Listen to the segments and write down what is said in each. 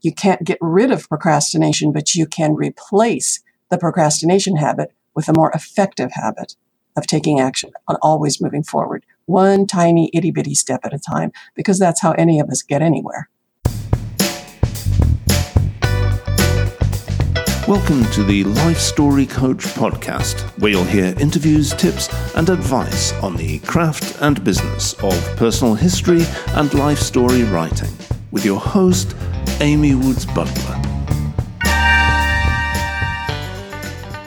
You can't get rid of procrastination, but you can replace the procrastination habit with a more effective habit of taking action on always moving forward, one tiny itty bitty step at a time, because that's how any of us get anywhere. Welcome to the Life Story Coach podcast, where you'll hear interviews, tips, and advice on the craft and business of personal history and life story writing with your host, Amy Woods Butler.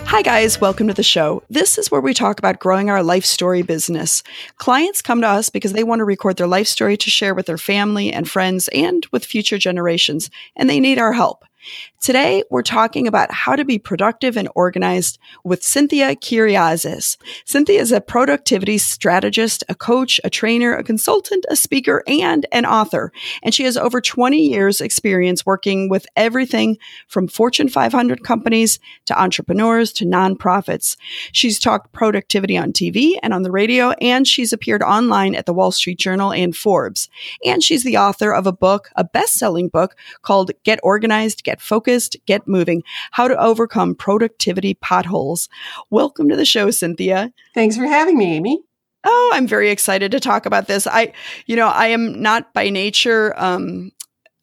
Hi, guys. Welcome to the show. This is where we talk about growing our life story business. Clients come to us because they want to record their life story to share with their family and friends and with future generations, and they need our help. Today, we're talking about how to be productive and organized with Cynthia Kyriazis. Cynthia is a productivity strategist, a coach, a trainer, a consultant, a speaker, and an author. And she has over 20 years experience working with everything from Fortune 500 companies to entrepreneurs to nonprofits. She's talked productivity on TV and on the radio, and she's appeared online at the Wall Street Journal and Forbes. And she's the author of a book, a best-selling book called Get Organized, Get Focused, Get Moving How to Overcome Productivity Potholes. Welcome to the show, Cynthia. Thanks for having me, Amy. Oh, I'm very excited to talk about this. I, you know, I am not by nature um,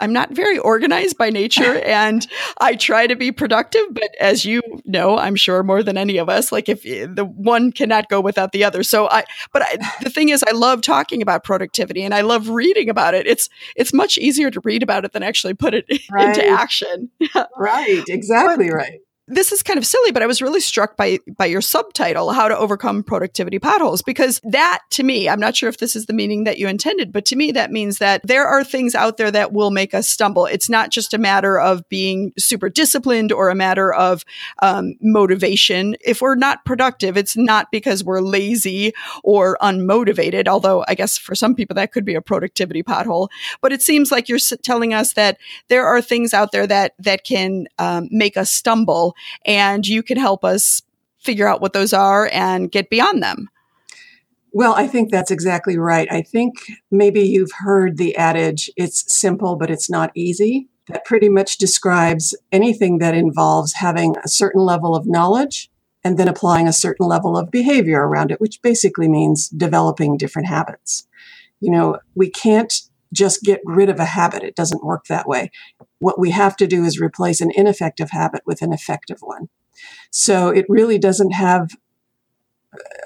I'm not very organized by nature and I try to be productive, but as you know, I'm sure more than any of us, like if the one cannot go without the other. So I, but I, the thing is, I love talking about productivity and I love reading about it. It's, it's much easier to read about it than actually put it right. into action. right. Exactly but, right this is kind of silly, but I was really struck by by your subtitle, "How to Overcome Productivity Potholes," because that to me, I'm not sure if this is the meaning that you intended, but to me that means that there are things out there that will make us stumble. It's not just a matter of being super disciplined or a matter of um, motivation. If we're not productive, it's not because we're lazy or unmotivated. Although I guess for some people that could be a productivity pothole. But it seems like you're telling us that there are things out there that that can um, make us stumble and you can help us figure out what those are and get beyond them. Well, I think that's exactly right. I think maybe you've heard the adage, it's simple, but it's not easy. That pretty much describes anything that involves having a certain level of knowledge and then applying a certain level of behavior around it, which basically means developing different habits. You know, we can't just get rid of a habit. It doesn't work that way. What we have to do is replace an ineffective habit with an effective one. So it really doesn't have,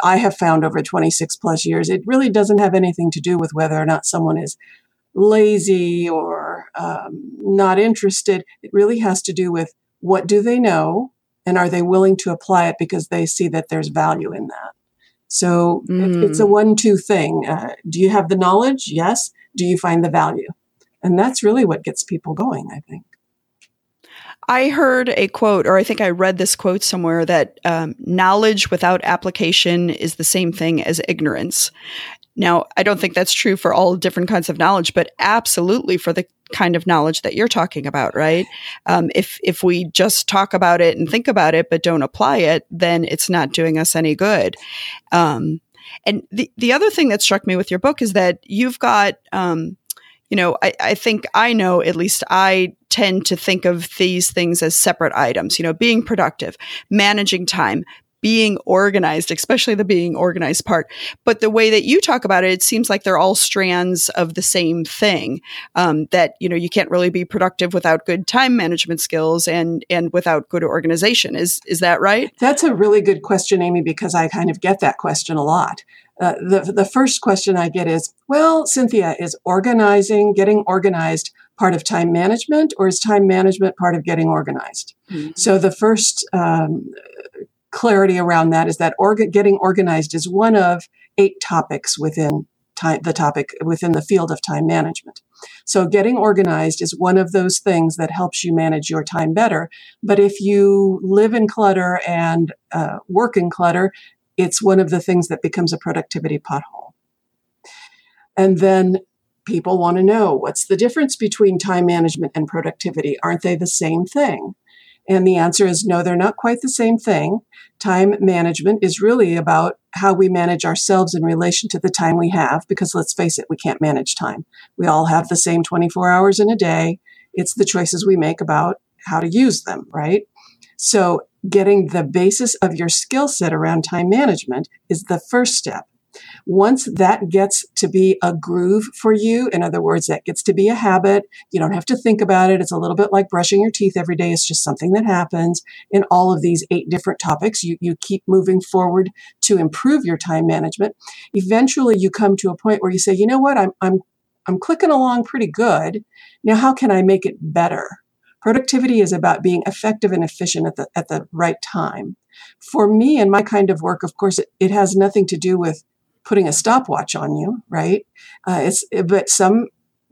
I have found over 26 plus years, it really doesn't have anything to do with whether or not someone is lazy or um, not interested. It really has to do with what do they know and are they willing to apply it because they see that there's value in that. So mm. it, it's a mm. one two thing. Uh, do you have the knowledge? Yes. Do you find the value? And that's really what gets people going, I think. I heard a quote, or I think I read this quote somewhere that um, knowledge without application is the same thing as ignorance. Now, I don't think that's true for all different kinds of knowledge, but absolutely for the kind of knowledge that you're talking about, right? Um, if if we just talk about it and think about it but don't apply it, then it's not doing us any good. Um, and the the other thing that struck me with your book is that you've got um, you know, I, I think I know, at least I tend to think of these things as separate items, you know, being productive, managing time, being organized, especially the being organized part. But the way that you talk about it, it seems like they're all strands of the same thing. Um, that you know you can't really be productive without good time management skills and and without good organization. Is is that right? That's a really good question, Amy, because I kind of get that question a lot. Uh, the, the first question I get is, well, Cynthia, is organizing, getting organized part of time management, or is time management part of getting organized? Mm-hmm. So the first um, clarity around that is that orga- getting organized is one of eight topics within time, the topic within the field of time management. So getting organized is one of those things that helps you manage your time better. But if you live in clutter and uh, work in clutter, it's one of the things that becomes a productivity pothole. And then people want to know what's the difference between time management and productivity? Aren't they the same thing? And the answer is no, they're not quite the same thing. Time management is really about how we manage ourselves in relation to the time we have, because let's face it, we can't manage time. We all have the same 24 hours in a day, it's the choices we make about how to use them, right? So getting the basis of your skill set around time management is the first step. Once that gets to be a groove for you, in other words, that gets to be a habit, you don't have to think about it. It's a little bit like brushing your teeth every day. It's just something that happens in all of these eight different topics. You, you keep moving forward to improve your time management. Eventually you come to a point where you say, you know what, I'm, I'm, I'm clicking along pretty good. Now, how can I make it better? Productivity is about being effective and efficient at the, at the right time. For me and my kind of work, of course, it, it has nothing to do with putting a stopwatch on you, right? Uh, it's but some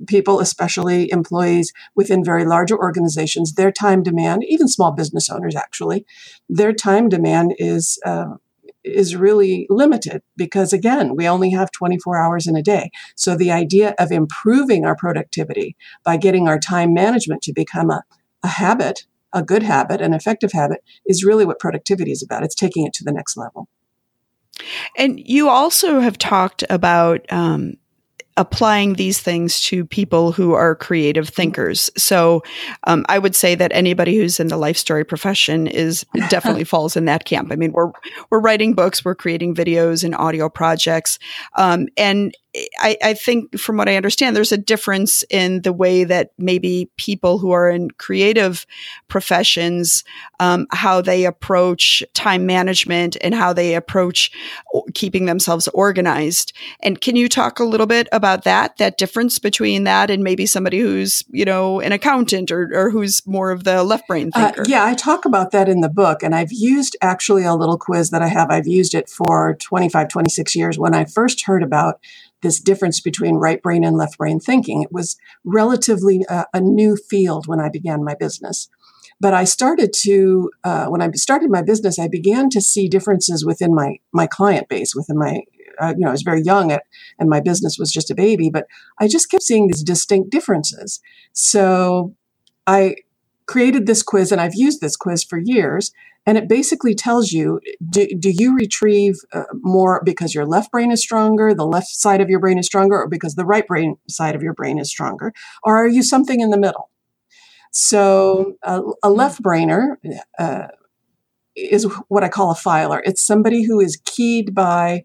people, especially employees within very larger organizations, their time demand, even small business owners, actually, their time demand is. Uh, is really limited because again we only have 24 hours in a day so the idea of improving our productivity by getting our time management to become a, a habit a good habit an effective habit is really what productivity is about it's taking it to the next level and you also have talked about um, applying these things to people who are creative thinkers. So um, I would say that anybody who's in the life story profession is definitely falls in that camp. I mean, we're we're writing books, we're creating videos and audio projects, um, and I, I, think from what I understand, there's a difference in the way that maybe people who are in creative professions, um, how they approach time management and how they approach keeping themselves organized. And can you talk a little bit about that, that difference between that and maybe somebody who's, you know, an accountant or, or who's more of the left brain uh, thinker? Uh, yeah, I talk about that in the book. And I've used actually a little quiz that I have. I've used it for 25, 26 years. When I first heard about this difference between right brain and left brain thinking. It was relatively a, a new field when I began my business. But I started to, uh, when I started my business, I began to see differences within my, my client base, within my, uh, you know, I was very young at, and my business was just a baby, but I just kept seeing these distinct differences. So I created this quiz and I've used this quiz for years and it basically tells you do, do you retrieve uh, more because your left brain is stronger, the left side of your brain is stronger, or because the right brain side of your brain is stronger? Or are you something in the middle? So a left brainer uh, is what I call a filer. It's somebody who is keyed by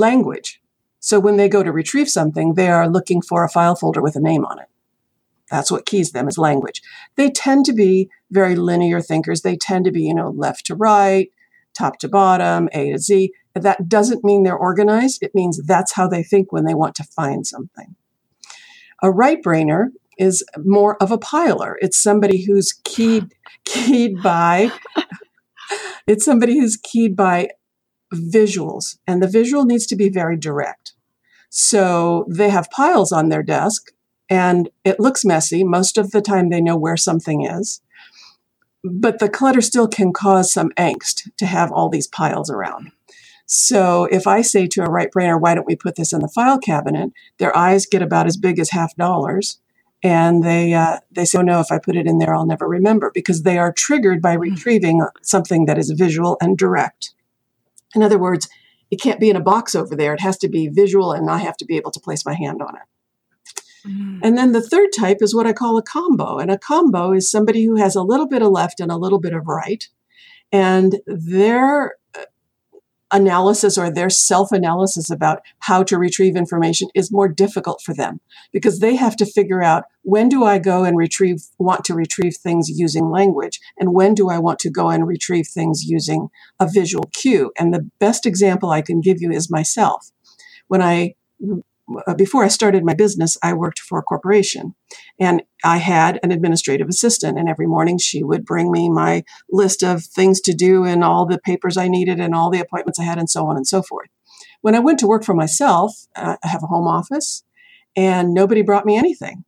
language. So when they go to retrieve something, they are looking for a file folder with a name on it. That's what keys them is language. They tend to be very linear thinkers. They tend to be, you know, left to right, top to bottom, A to Z. That doesn't mean they're organized. It means that's how they think when they want to find something. A right brainer is more of a piler. It's somebody who's keyed keyed by it's somebody who's keyed by visuals and the visual needs to be very direct. So they have piles on their desk and it looks messy. Most of the time, they know where something is. But the clutter still can cause some angst to have all these piles around. So if I say to a right brainer, why don't we put this in the file cabinet? Their eyes get about as big as half dollars. And they, uh, they say, oh no, if I put it in there, I'll never remember because they are triggered by hmm. retrieving something that is visual and direct. In other words, it can't be in a box over there. It has to be visual and I have to be able to place my hand on it. Mm. And then the third type is what I call a combo. And a combo is somebody who has a little bit of left and a little bit of right. And their analysis or their self analysis about how to retrieve information is more difficult for them because they have to figure out when do I go and retrieve, want to retrieve things using language, and when do I want to go and retrieve things using a visual cue. And the best example I can give you is myself. When I before I started my business, I worked for a corporation and I had an administrative assistant. And every morning she would bring me my list of things to do and all the papers I needed and all the appointments I had and so on and so forth. When I went to work for myself, uh, I have a home office and nobody brought me anything.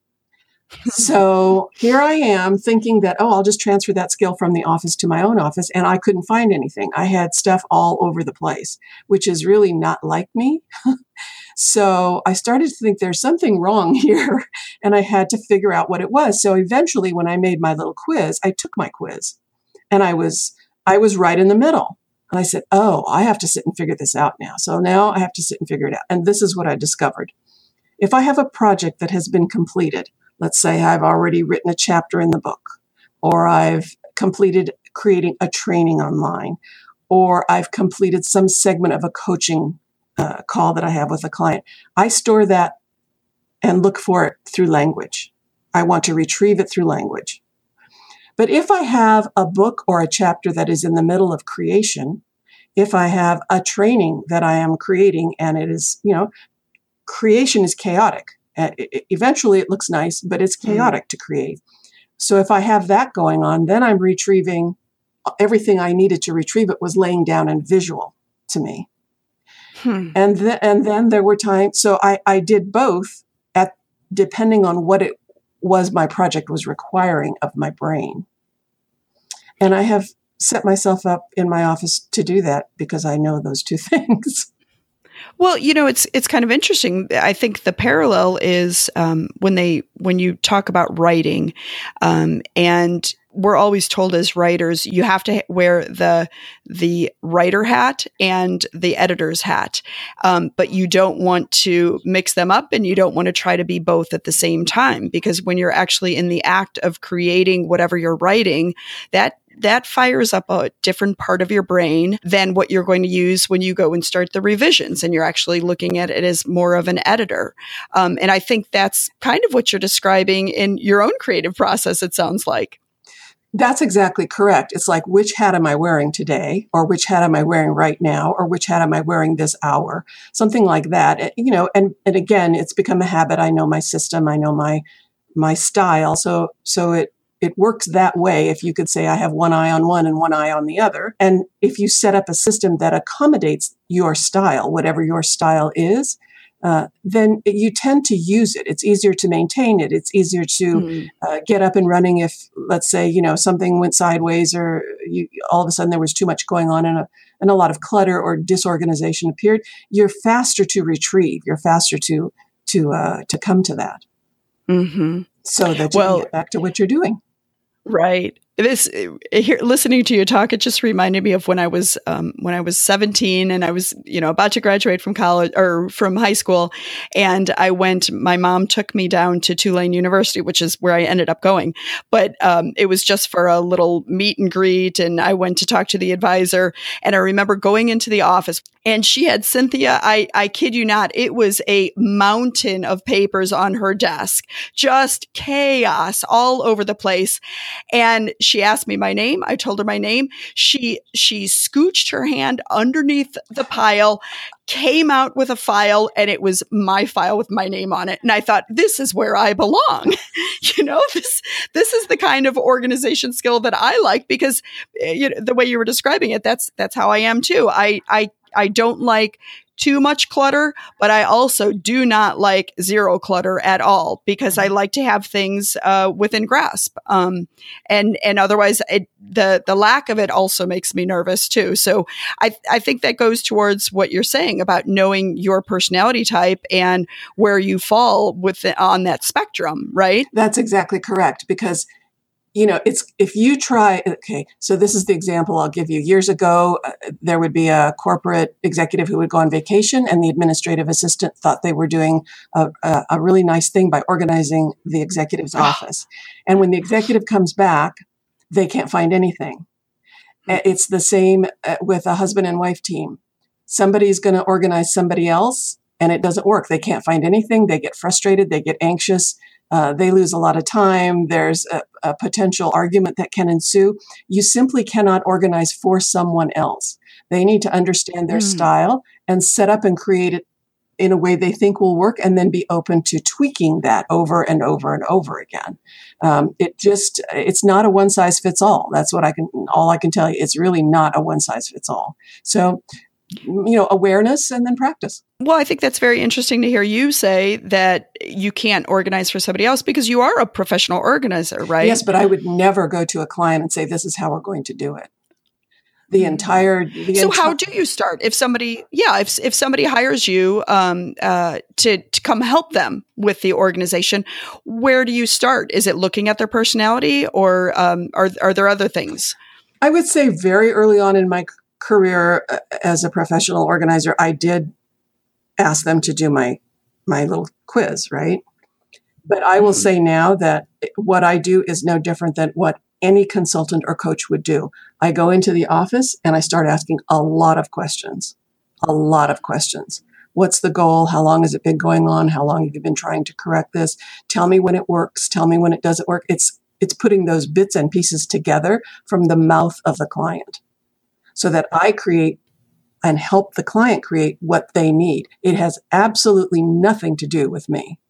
So here I am thinking that, oh, I'll just transfer that skill from the office to my own office. And I couldn't find anything. I had stuff all over the place, which is really not like me. So I started to think there's something wrong here, and I had to figure out what it was. So eventually, when I made my little quiz, I took my quiz, and I was I was right in the middle. And I said, "Oh, I have to sit and figure this out now." So now I have to sit and figure it out. And this is what I discovered: if I have a project that has been completed, let's say I've already written a chapter in the book, or I've completed creating a training online, or I've completed some segment of a coaching uh, call that I have with a client. I store that and look for it through language. I want to retrieve it through language. But if I have a book or a chapter that is in the middle of creation, if I have a training that I am creating and it is, you know, creation is chaotic. Eventually it looks nice, but it's mm-hmm. chaotic to create. So if I have that going on, then I'm retrieving everything I needed to retrieve it was laying down in visual to me. Hmm. And then and then there were times so I, I did both at depending on what it was my project was requiring of my brain. And I have set myself up in my office to do that because I know those two things. Well, you know, it's it's kind of interesting. I think the parallel is um, when they when you talk about writing, um, and we're always told as writers you have to wear the the writer hat and the editor's hat um, but you don't want to mix them up and you don't want to try to be both at the same time because when you're actually in the act of creating whatever you're writing that that fires up a different part of your brain than what you're going to use when you go and start the revisions and you're actually looking at it as more of an editor. Um, and I think that's kind of what you're describing in your own creative process, it sounds like. That's exactly correct. It's like, which hat am I wearing today? Or which hat am I wearing right now? Or which hat am I wearing this hour? Something like that. You know, and, and again, it's become a habit. I know my system. I know my, my style. So, so it, it works that way if you could say I have one eye on one and one eye on the other. And if you set up a system that accommodates your style, whatever your style is, uh, then you tend to use it. It's easier to maintain it. It's easier to mm. uh, get up and running if, let's say, you know, something went sideways or you, all of a sudden there was too much going on and a, and a lot of clutter or disorganization appeared. You're faster to retrieve. You're faster to to uh, to come to that. Mm-hmm. So that you well, can get back to what you're doing. Right. This eh, here, listening to you talk, it just reminded me of when I was um, when I was 17 and I was you know about to graduate from college or from high school, and I went. My mom took me down to Tulane University, which is where I ended up going, but um, it was just for a little meet and greet, and I went to talk to the advisor, and I remember going into the office and she had Cynthia. I, I kid you not, it was a mountain of papers on her desk, just chaos all over the place. And she asked me my name. I told her my name. She, she scooched her hand underneath the pile, came out with a file and it was my file with my name on it. And I thought, this is where I belong. you know, this, this is the kind of organization skill that I like because eh, you know, the way you were describing it, that's, that's how I am too. I, I I don't like too much clutter, but I also do not like zero clutter at all because I like to have things uh, within grasp. Um, and and otherwise, it, the the lack of it also makes me nervous too. So I I think that goes towards what you're saying about knowing your personality type and where you fall with on that spectrum, right? That's exactly correct because you know, it's if you try, okay, so this is the example I'll give you. Years ago, uh, there would be a corporate executive who would go on vacation, and the administrative assistant thought they were doing a, a, a really nice thing by organizing the executive's ah. office. And when the executive comes back, they can't find anything. Hmm. It's the same uh, with a husband and wife team. Somebody's going to organize somebody else, and it doesn't work. They can't find anything. They get frustrated. They get anxious uh, they lose a lot of time. There's a, a, potential argument that can ensue. You simply cannot organize for someone else. They need to understand their mm. style and set up and create it in a way they think will work and then be open to tweaking that over and over and over again. Um, it just, it's not a one size fits all. That's what I can, all I can tell you. It's really not a one size fits all. So you know awareness and then practice. Well i think that's very interesting to hear you say that you can't organize for somebody else because you are a professional organizer right? Yes but i would never go to a client and say this is how we're going to do it. The hmm. entire the so enti- how do you start if somebody yeah if, if somebody hires you um, uh, to, to come help them with the organization where do you start? Is it looking at their personality or um, are, are there other things? I would say very early on in my career uh, as a professional organizer, I did ask them to do my my little quiz, right? But I will say now that what I do is no different than what any consultant or coach would do. I go into the office and I start asking a lot of questions, a lot of questions. What's the goal? How long has it been going on? How long have you been trying to correct this? Tell me when it works. Tell me when it doesn't work. It's, it's putting those bits and pieces together from the mouth of the client so that I create and help the client create what they need. It has absolutely nothing to do with me.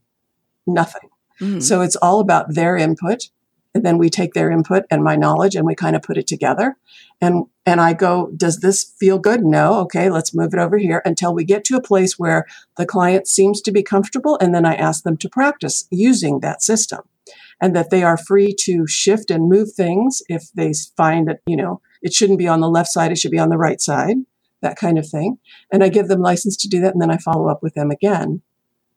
Nothing. Mm-hmm. So it's all about their input. And then we take their input and my knowledge and we kind of put it together. And, and I go, does this feel good? No. Okay. Let's move it over here until we get to a place where the client seems to be comfortable. And then I ask them to practice using that system and that they are free to shift and move things if they find that, you know, it shouldn't be on the left side. It should be on the right side, that kind of thing. And I give them license to do that. And then I follow up with them again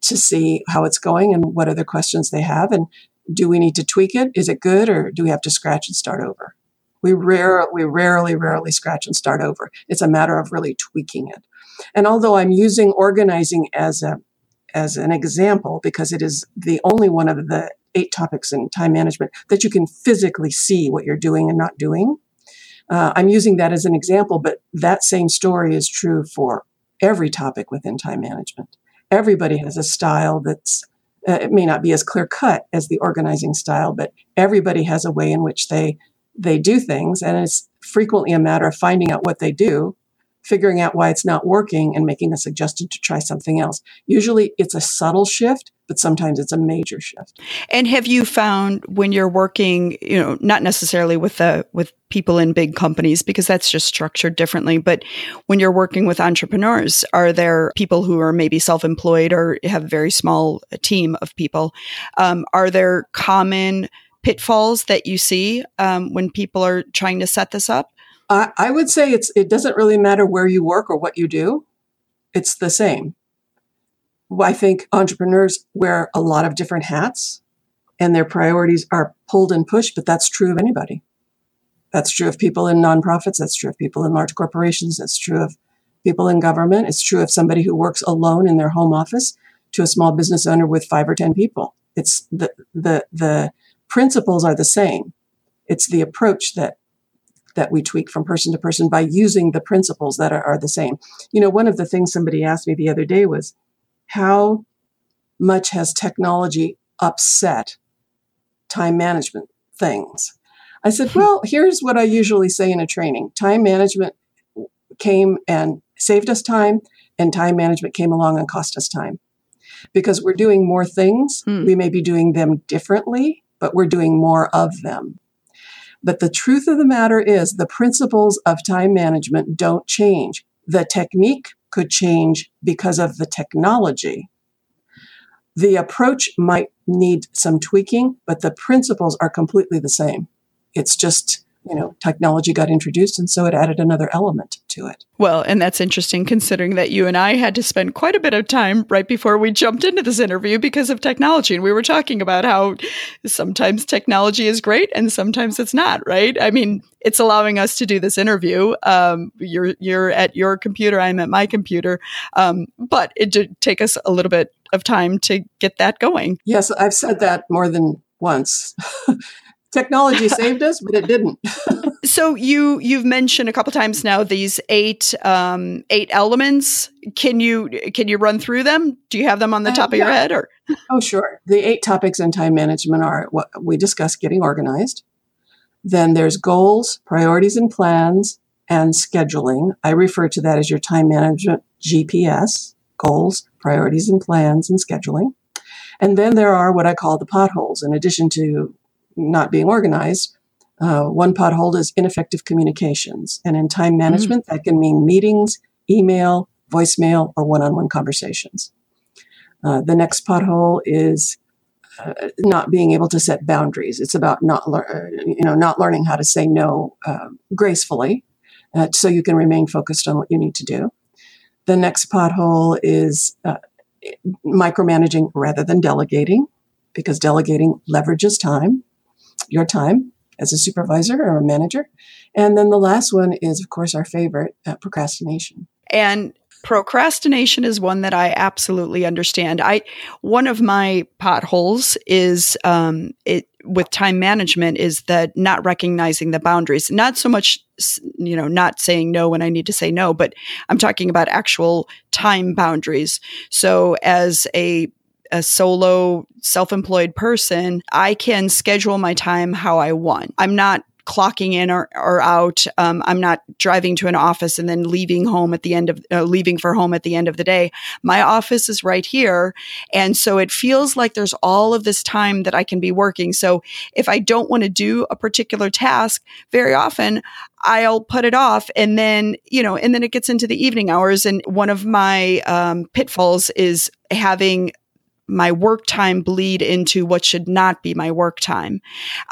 to see how it's going and what other questions they have. And do we need to tweak it? Is it good or do we have to scratch and start over? We rare, we rarely, rarely scratch and start over. It's a matter of really tweaking it. And although I'm using organizing as a, as an example, because it is the only one of the eight topics in time management that you can physically see what you're doing and not doing. Uh, I'm using that as an example, but that same story is true for every topic within time management. Everybody has a style that's uh, it may not be as clear cut as the organizing style, but everybody has a way in which they they do things, and it's frequently a matter of finding out what they do, figuring out why it's not working, and making a suggestion to try something else. Usually, it's a subtle shift, but sometimes it's a major shift. And have you found when you're working, you know, not necessarily with the with people in big companies because that's just structured differently, but when you're working with entrepreneurs, are there people who are maybe self-employed or have a very small team of people? Um, are there common pitfalls that you see um, when people are trying to set this up? I, I would say it's it doesn't really matter where you work or what you do; it's the same I think entrepreneurs wear a lot of different hats and their priorities are pulled and pushed, but that's true of anybody. That's true of people in nonprofits. That's true of people in large corporations. That's true of people in government. It's true of somebody who works alone in their home office to a small business owner with five or 10 people. It's the, the, the principles are the same. It's the approach that, that we tweak from person to person by using the principles that are, are the same. You know, one of the things somebody asked me the other day was, how much has technology upset time management things? I said, well, here's what I usually say in a training time management came and saved us time, and time management came along and cost us time. Because we're doing more things, mm. we may be doing them differently, but we're doing more of them. But the truth of the matter is, the principles of time management don't change. The technique could change because of the technology. The approach might need some tweaking, but the principles are completely the same. It's just you know, technology got introduced, and so it added another element to it. Well, and that's interesting considering that you and I had to spend quite a bit of time right before we jumped into this interview because of technology. And we were talking about how sometimes technology is great and sometimes it's not, right? I mean, it's allowing us to do this interview. Um, you're you're at your computer, I'm at my computer, um, but it did take us a little bit of time to get that going. Yes, I've said that more than once. technology saved us, but it didn't. so you you've mentioned a couple times now these eight um, eight elements. Can you can you run through them? Do you have them on the uh, top of yeah. your head, or? oh, sure. The eight topics in time management are what we discussed: getting organized. Then there's goals, priorities, and plans, and scheduling. I refer to that as your time management GPS: goals, priorities, and plans, and scheduling. And then there are what I call the potholes. In addition to not being organized. Uh, one pothole is ineffective communications. And in time hmm. management, mm. that can mean meetings, email, voicemail, or one on one conversations. Uh, the next pothole is uh, not being able to set boundaries. It's about not, lear- uh, you know, not learning how to say no uh, gracefully, uh, so you can remain focused on what you need to do. The next pothole is micromanaging rather than delegating, because delegating leverages time your time as a supervisor or a manager. And then the last one is, of course, our favorite uh, procrastination. And procrastination is one that I absolutely understand. I one of my potholes is um, it with time management is that not recognizing the boundaries. Not so much, you know, not saying no when I need to say no, but I'm talking about actual time boundaries. So as a a solo self-employed person, I can schedule my time how I want. I'm not clocking in or, or out. Um, I'm not driving to an office and then leaving home at the end of uh, leaving for home at the end of the day. My office is right here, and so it feels like there's all of this time that I can be working. So if I don't want to do a particular task, very often I'll put it off and then, you know, and then it gets into the evening hours. And one of my um, pitfalls is having my work time bleed into what should not be my work time.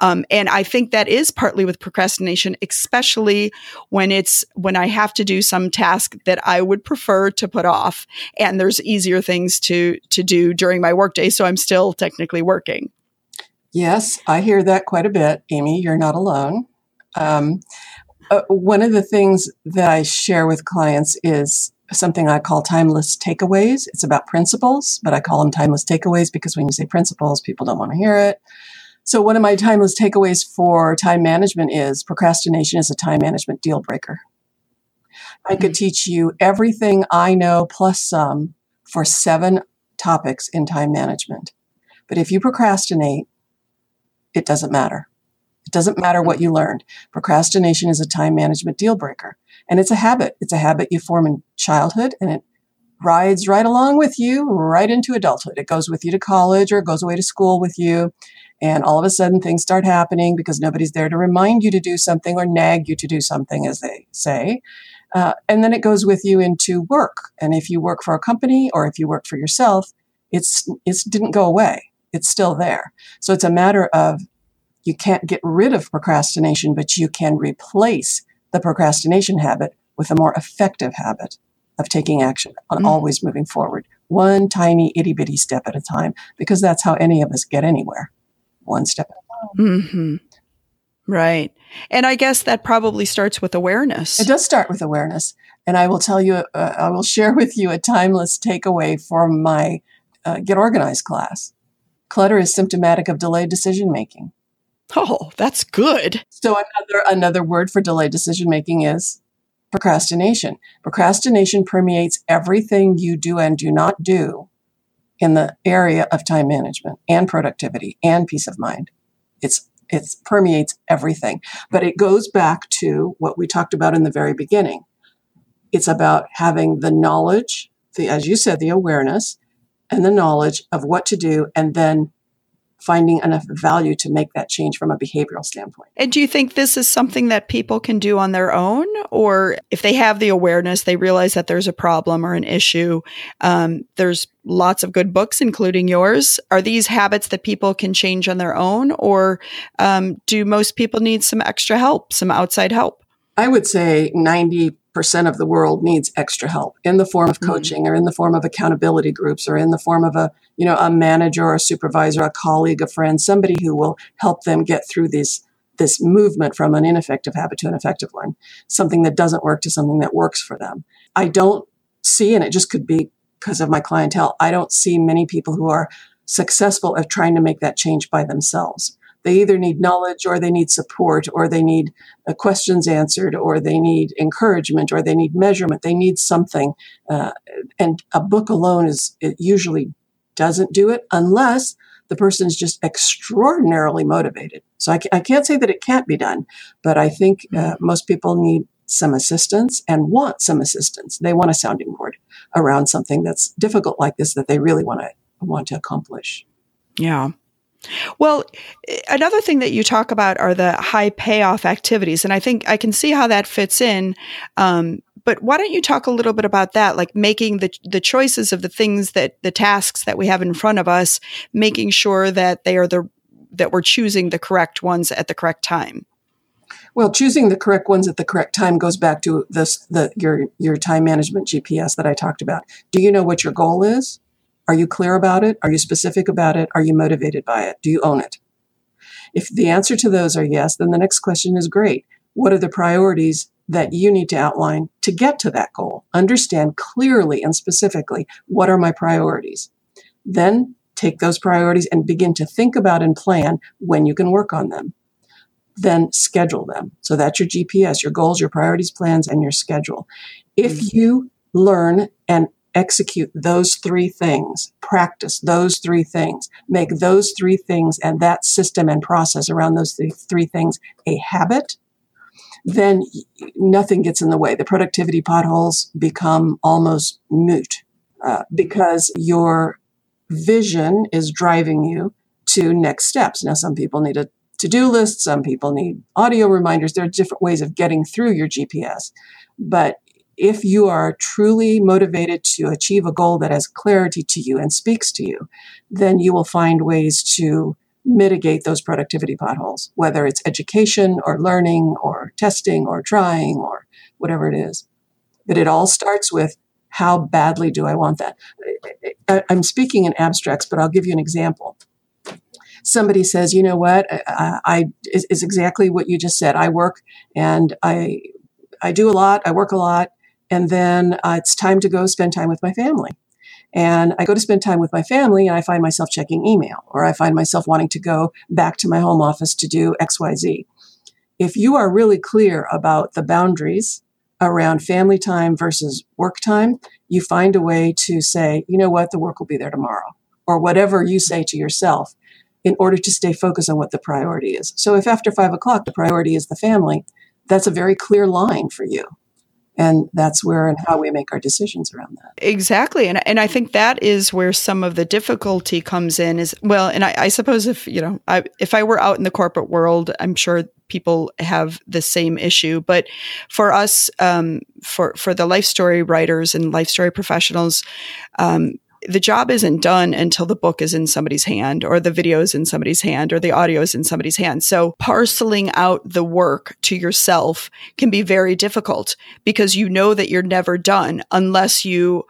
Um, and I think that is partly with procrastination, especially when it's when I have to do some task that I would prefer to put off, and there's easier things to to do during my workday, so I'm still technically working. Yes, I hear that quite a bit, Amy. You're not alone. Um, uh, one of the things that I share with clients is something I call timeless takeaways. It's about principles, but I call them timeless takeaways because when you say principles, people don't want to hear it. So one of my timeless takeaways for time management is procrastination is a time management deal breaker. I could hmm. teach you everything I know plus some for seven topics in time management. But if you procrastinate, it doesn't matter. It doesn't matter what you learned. Procrastination is a time management deal breaker. And it's a habit. It's a habit you form in childhood and it rides right along with you right into adulthood. It goes with you to college or it goes away to school with you. And all of a sudden things start happening because nobody's there to remind you to do something or nag you to do something, as they say. Uh, and then it goes with you into work. And if you work for a company or if you work for yourself, it's it didn't go away. It's still there. So it's a matter of you can't get rid of procrastination, but you can replace the procrastination habit with a more effective habit of taking action on mm. always moving forward, one tiny itty bitty step at a time, because that's how any of us get anywhere, one step at a time. Mm-hmm. Right. And I guess that probably starts with awareness. It does start with awareness. And I will tell you, uh, I will share with you a timeless takeaway from my uh, Get Organized class. Clutter is symptomatic of delayed decision making. Oh, that's good. So another another word for delayed decision making is procrastination. Procrastination permeates everything you do and do not do in the area of time management and productivity and peace of mind. It's it permeates everything. But it goes back to what we talked about in the very beginning. It's about having the knowledge, the as you said, the awareness and the knowledge of what to do and then finding enough value to make that change from a behavioral standpoint. And do you think this is something that people can do on their own? Or if they have the awareness, they realize that there's a problem or an issue, um, there's lots of good books, including yours. Are these habits that people can change on their own? Or um, do most people need some extra help, some outside help? I would say 90 percent of the world needs extra help in the form of mm-hmm. coaching mm-hmm. or in the form of accountability groups or in the form of a you know a manager or a supervisor a colleague a friend somebody who will help them get through these this movement from an ineffective habit to an effective one something that doesn't work to something that works for them i don't see and it just could be because of my clientele i don't see many people who are successful at trying to make that change by themselves they either need knowledge or they need support or they need uh, questions answered or they need encouragement or they need measurement. They need something. Uh, and a book alone is, it usually doesn't do it unless the person is just extraordinarily motivated. So I, I, can't say that it can't be done, but I think uh, mm-hmm. most people need some assistance and want some assistance. They want a sounding board around something that's difficult like this that they really want to want to accomplish. Yeah. Well, another thing that you talk about are the high payoff activities. And I think I can see how that fits in. Um, but why don't you talk a little bit about that, like making the, the choices of the things that the tasks that we have in front of us, making sure that they are the, that we're choosing the correct ones at the correct time? Well, choosing the correct ones at the correct time goes back to this, the, your, your time management GPS that I talked about. Do you know what your goal is? Are you clear about it? Are you specific about it? Are you motivated by it? Do you own it? If the answer to those are yes, then the next question is great. What are the priorities that you need to outline to get to that goal. Understand clearly and specifically what are my priorities. Then take those priorities and begin to think about and plan when you can work on them. Then schedule them. So that's your GPS, your goals, your priorities, plans, and your schedule. If mm-hmm. you learn and execute those three things, practice those three things, make those three things and that system and process around those three, three things a habit, then nothing gets in the way. The productivity potholes become almost moot uh, because your vision is driving you to next steps. Now, some people need a to do list, some people need audio reminders. There are different ways of getting through your GPS. But if you are truly motivated to achieve a goal that has clarity to you and speaks to you, then you will find ways to mitigate those productivity potholes, whether it's education or learning or testing or trying or whatever it is. But it all starts with how badly do I want that? I'm speaking in abstracts, but I'll give you an example. Somebody says, you know what, I, I is, is exactly what you just said. I work and I I do a lot, I work a lot, and then uh, it's time to go spend time with my family. And I go to spend time with my family and I find myself checking email or I find myself wanting to go back to my home office to do XYZ. If you are really clear about the boundaries around family time versus work time, you find a way to say, you know what, the work will be there tomorrow, or whatever you say to yourself in order to stay focused on what the priority is. So if after five o'clock the priority is the family, that's a very clear line for you and that's where and how we make our decisions around that. Exactly. And, and i think that is where some of the difficulty comes in is well and i, I suppose if you know I, if i were out in the corporate world i'm sure people have the same issue. But for us um, for for the life story writers and life story professionals um, the job isn't done until the book is in somebody's hand or the video is in somebody's hand or the audio is in somebody's hand. So parceling out the work to yourself can be very difficult because you know that you're never done unless you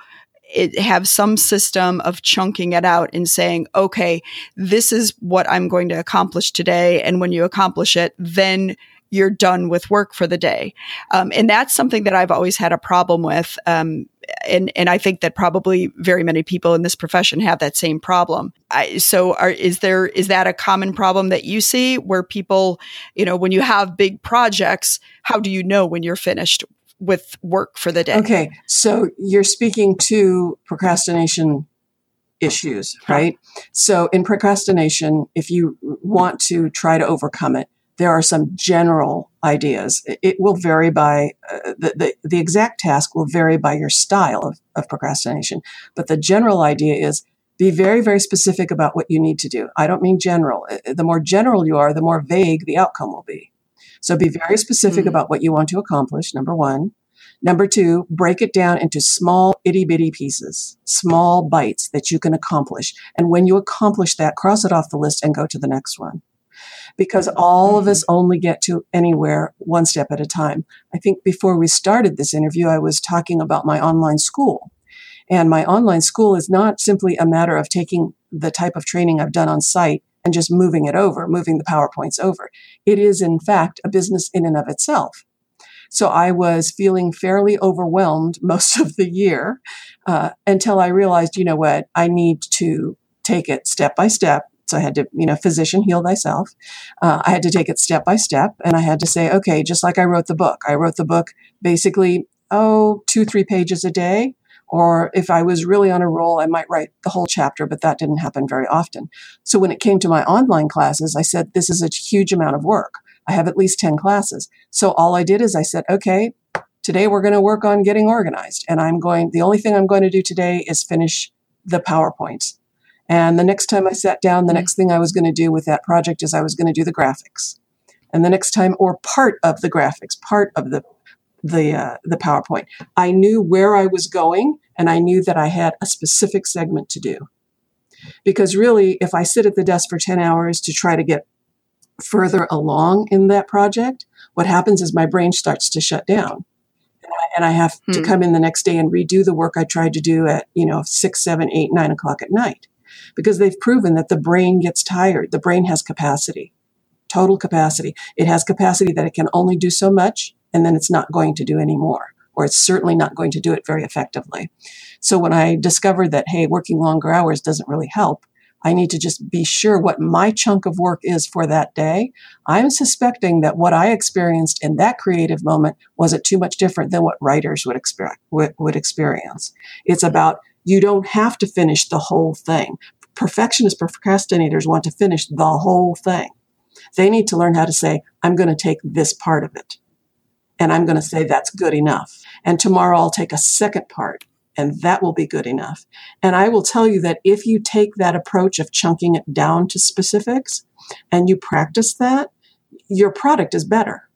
it, have some system of chunking it out and saying, okay, this is what I'm going to accomplish today. And when you accomplish it, then you're done with work for the day. Um, and that's something that I've always had a problem with. Um, and, and I think that probably very many people in this profession have that same problem. I, so are, is there, is that a common problem that you see where people, you know, when you have big projects, how do you know when you're finished with work for the day? Okay. So you're speaking to procrastination issues, right? So in procrastination, if you want to try to overcome it, there are some general ideas. It will vary by uh, the, the, the, exact task will vary by your style of, of procrastination. But the general idea is be very, very specific about what you need to do. I don't mean general. Uh, the more general you are, the more vague the outcome will be. So be very specific mm-hmm. about what you want to accomplish, number one. Number two, break it down into small itty bitty pieces, small bites that you can accomplish. And when you accomplish that, cross it off the list and go to the next one because all of us only get to anywhere one step at a time. I think before we started this interview, I was talking about my online school. And my online school is not simply a matter of taking the type of training I've done on site and just moving it over, moving the PowerPoints over. It is, in fact, a business in and of itself. So I was feeling fairly overwhelmed most of the year uh, until I realized, you know what, I need to take it step by step so I had to, you know, physician heal thyself. Uh, I had to take it step by step. And I had to say, okay, just like I wrote the book, I wrote the book basically, oh, two, three pages a day. Or if I was really on a roll, I might write the whole chapter, but that didn't happen very often. So when it came to my online classes, I said, this is a huge amount of work. I have at least 10 classes. So all I did is I said, okay, today we're going to work on getting organized. And I'm going, the only thing I'm going to do today is finish the PowerPoints. And the next time I sat down, the mm-hmm. next thing I was going to do with that project is I was going to do the graphics. And the next time, or part of the graphics, part of the the uh, the PowerPoint. I knew where I was going, and I knew that I had a specific segment to do. Because really, if I sit at the desk for ten hours to try to get further along in that project, what happens is my brain starts to shut down and I have hmm. to come in the next day and redo the work I tried to do at, you know, six, seven, eight, nine o'clock at night because they've proven that the brain gets tired. The brain has capacity, total capacity. It has capacity that it can only do so much and then it's not going to do anymore, or it's certainly not going to do it very effectively. So when I discovered that, hey, working longer hours doesn't really help, I need to just be sure what my chunk of work is for that day. I'm suspecting that what I experienced in that creative moment wasn't too much different than what writers would, exper- would experience. It's about you don't have to finish the whole thing. Perfectionist procrastinators want to finish the whole thing. They need to learn how to say, I'm going to take this part of it. And I'm going to say that's good enough. And tomorrow I'll take a second part and that will be good enough. And I will tell you that if you take that approach of chunking it down to specifics and you practice that, your product is better.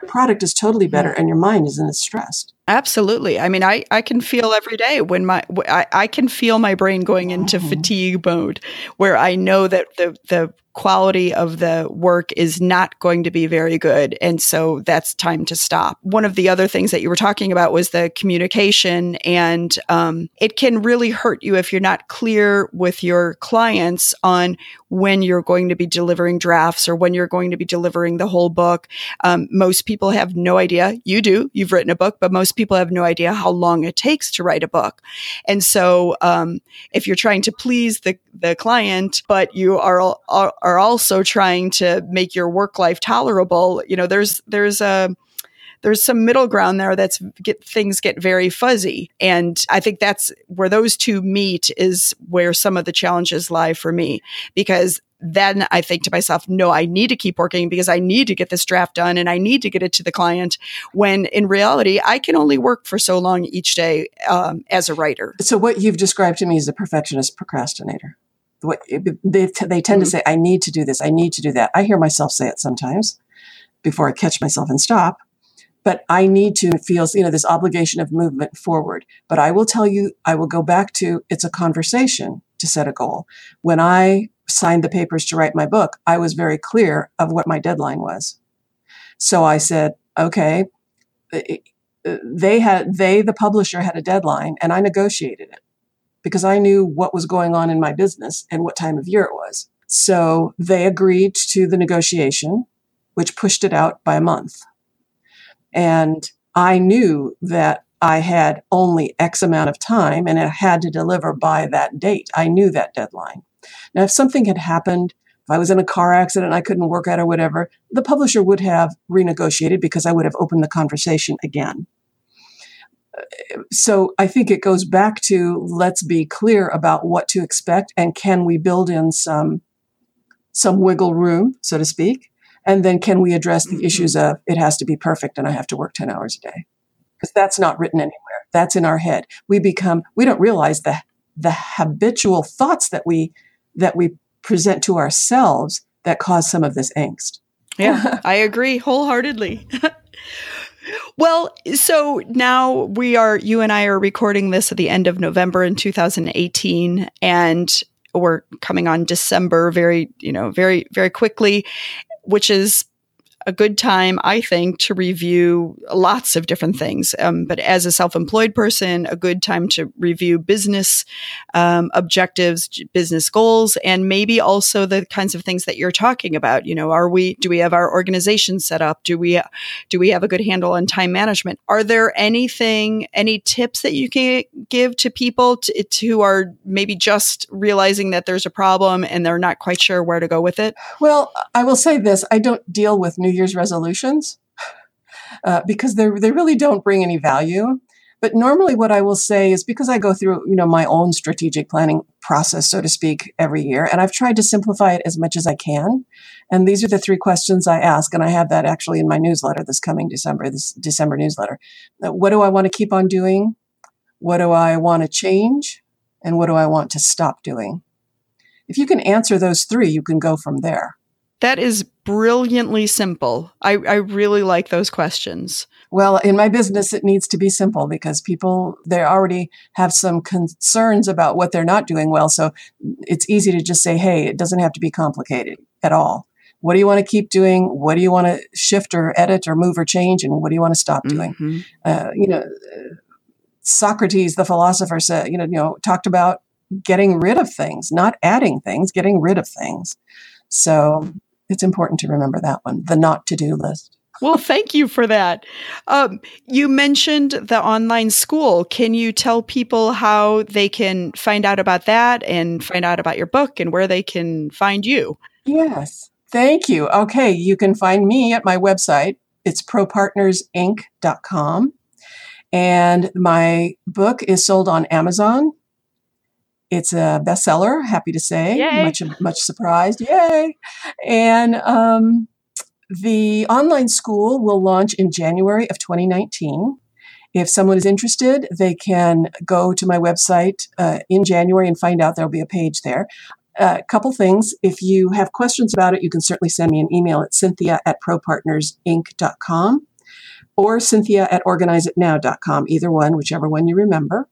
Your product is totally better and your mind isn't as stressed. Absolutely. I mean, I, I can feel every day when my, I, I can feel my brain going into fatigue mode where I know that the, the quality of the work is not going to be very good. And so that's time to stop. One of the other things that you were talking about was the communication, and um, it can really hurt you if you're not clear with your clients on when you're going to be delivering drafts or when you're going to be delivering the whole book. Um, most people have no idea. You do. You've written a book, but most people have no idea how long it takes to write a book. And so um, if you're trying to please the, the client, but you are, are are also trying to make your work life tolerable, you know, there's there's a there's some middle ground there that's get things get very fuzzy. And i think that's where those two meet is where some of the challenges lie for me because then I think to myself, no, I need to keep working because I need to get this draft done and I need to get it to the client. When in reality, I can only work for so long each day um, as a writer. So, what you've described to me is a perfectionist procrastinator what they, they tend mm-hmm. to say, I need to do this. I need to do that. I hear myself say it sometimes before I catch myself and stop. But I need to feel, you know, this obligation of movement forward. But I will tell you, I will go back to it's a conversation to set a goal. When I signed the papers to write my book, I was very clear of what my deadline was. So I said, okay, uh, uh, uh, they had, they, the publisher had a deadline and I negotiated it because I knew what was going on in my business and what time of year it was. So they agreed to the negotiation, which pushed it out by a month. And I knew that I had only X amount of time and it had to deliver by that date. I knew that deadline. Now, if something had happened, if I was in a car accident, I couldn't work out or whatever, the publisher would have renegotiated because I would have opened the conversation again so I think it goes back to let's be clear about what to expect and can we build in some some wiggle room, so to speak, and then can we address the mm-hmm. issues of it has to be perfect and I have to work 10 hours a day. Because that's not written anywhere. That's in our head. We become we don't realize the the habitual thoughts that we that we present to ourselves that cause some of this angst. Yeah, I agree wholeheartedly. Well, so now we are, you and I are recording this at the end of November in 2018, and we're coming on December very, you know, very, very quickly, which is a good time, I think, to review lots of different things. Um, but as a self employed person, a good time to review business um, objectives, business goals, and maybe also the kinds of things that you're talking about. You know, are we, do we have our organization set up? Do we, do we have a good handle on time management? Are there anything, any tips that you can give to people to, to who are maybe just realizing that there's a problem and they're not quite sure where to go with it? Well, I will say this I don't deal with new New Year's resolutions uh, because they they really don't bring any value. But normally, what I will say is because I go through you know my own strategic planning process, so to speak, every year, and I've tried to simplify it as much as I can. And these are the three questions I ask, and I have that actually in my newsletter this coming December, this December newsletter. What do I want to keep on doing? What do I want to change? And what do I want to stop doing? If you can answer those three, you can go from there. That is brilliantly simple. I, I really like those questions. Well, in my business, it needs to be simple because people, they already have some concerns about what they're not doing well. So it's easy to just say, hey, it doesn't have to be complicated at all. What do you want to keep doing? What do you want to shift or edit or move or change? And what do you want to stop doing? Mm-hmm. Uh, you know, Socrates, the philosopher, said, you know, you know, talked about getting rid of things, not adding things, getting rid of things. So it's important to remember that one, the not to do list. well, thank you for that. Um, you mentioned the online school. Can you tell people how they can find out about that and find out about your book and where they can find you? Yes. Thank you. Okay. You can find me at my website. It's propartnersinc.com. And my book is sold on Amazon. It's a bestseller, happy to say. Yay. Much much surprised. Yay. And um, the online school will launch in January of 2019. If someone is interested, they can go to my website uh, in January and find out. There'll be a page there. A uh, couple things. If you have questions about it, you can certainly send me an email at cynthia at propartnersinc.com or cynthia at organizeitnow.com, either one, whichever one you remember,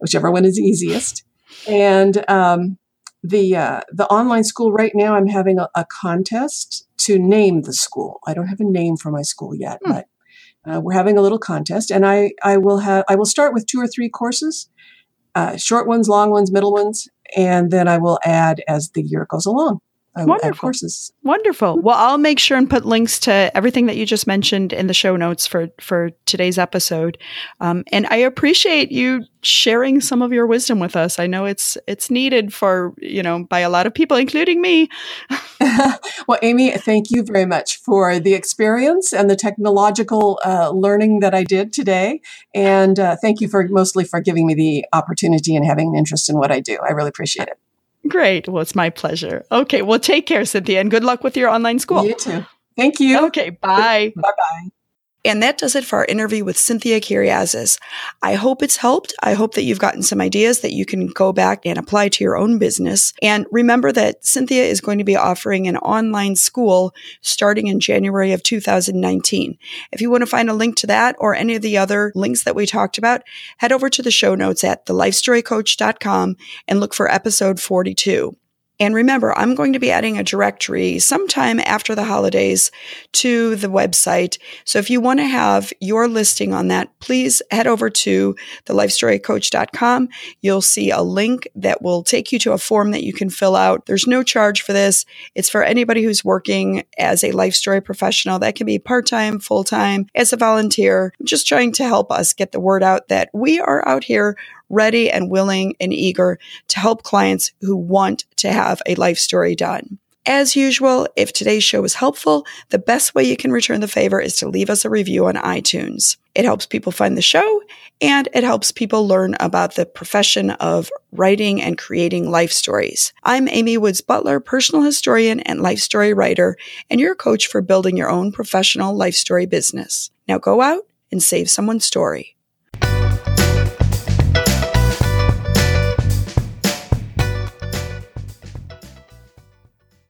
whichever one is easiest. And um, the uh, the online school right now, I'm having a, a, contest to name the school. I don't have a name for my school yet, hmm. but uh, we're having a little contest, and I I will have I will start with two or three courses, uh, short ones, long ones, middle ones, and then I will add as the year goes along. Wonderful. courses. Wonderful. Well, I'll make sure and put links to everything that you just mentioned in the show notes for for today's episode. Um, and I appreciate you sharing some of your wisdom with us. I know it's it's needed for you know by a lot of people, including me. well, Amy, thank you very much for the experience and the technological uh, learning that I did today, and uh, thank you for mostly for giving me the opportunity and having an interest in what I do. I really appreciate it. Great. Well, it's my pleasure. Okay. Well, take care, Cynthia, and good luck with your online school. You too. Thank you. Okay. Bye. Bye bye. And that does it for our interview with Cynthia Kyriazis. I hope it's helped. I hope that you've gotten some ideas that you can go back and apply to your own business. And remember that Cynthia is going to be offering an online school starting in January of 2019. If you want to find a link to that or any of the other links that we talked about, head over to the show notes at thelifestorycoach.com and look for episode 42. And remember, I'm going to be adding a directory sometime after the holidays to the website. So if you want to have your listing on that, please head over to thelifestorycoach.com. You'll see a link that will take you to a form that you can fill out. There's no charge for this. It's for anybody who's working as a life story professional. That can be part time, full time, as a volunteer, just trying to help us get the word out that we are out here ready and willing and eager to help clients who want to have a life story done. As usual, if today's show was helpful, the best way you can return the favor is to leave us a review on iTunes. It helps people find the show and it helps people learn about the profession of writing and creating life stories. I'm Amy Woods Butler, personal historian and life story writer, and your coach for building your own professional life story business. Now go out and save someone's story.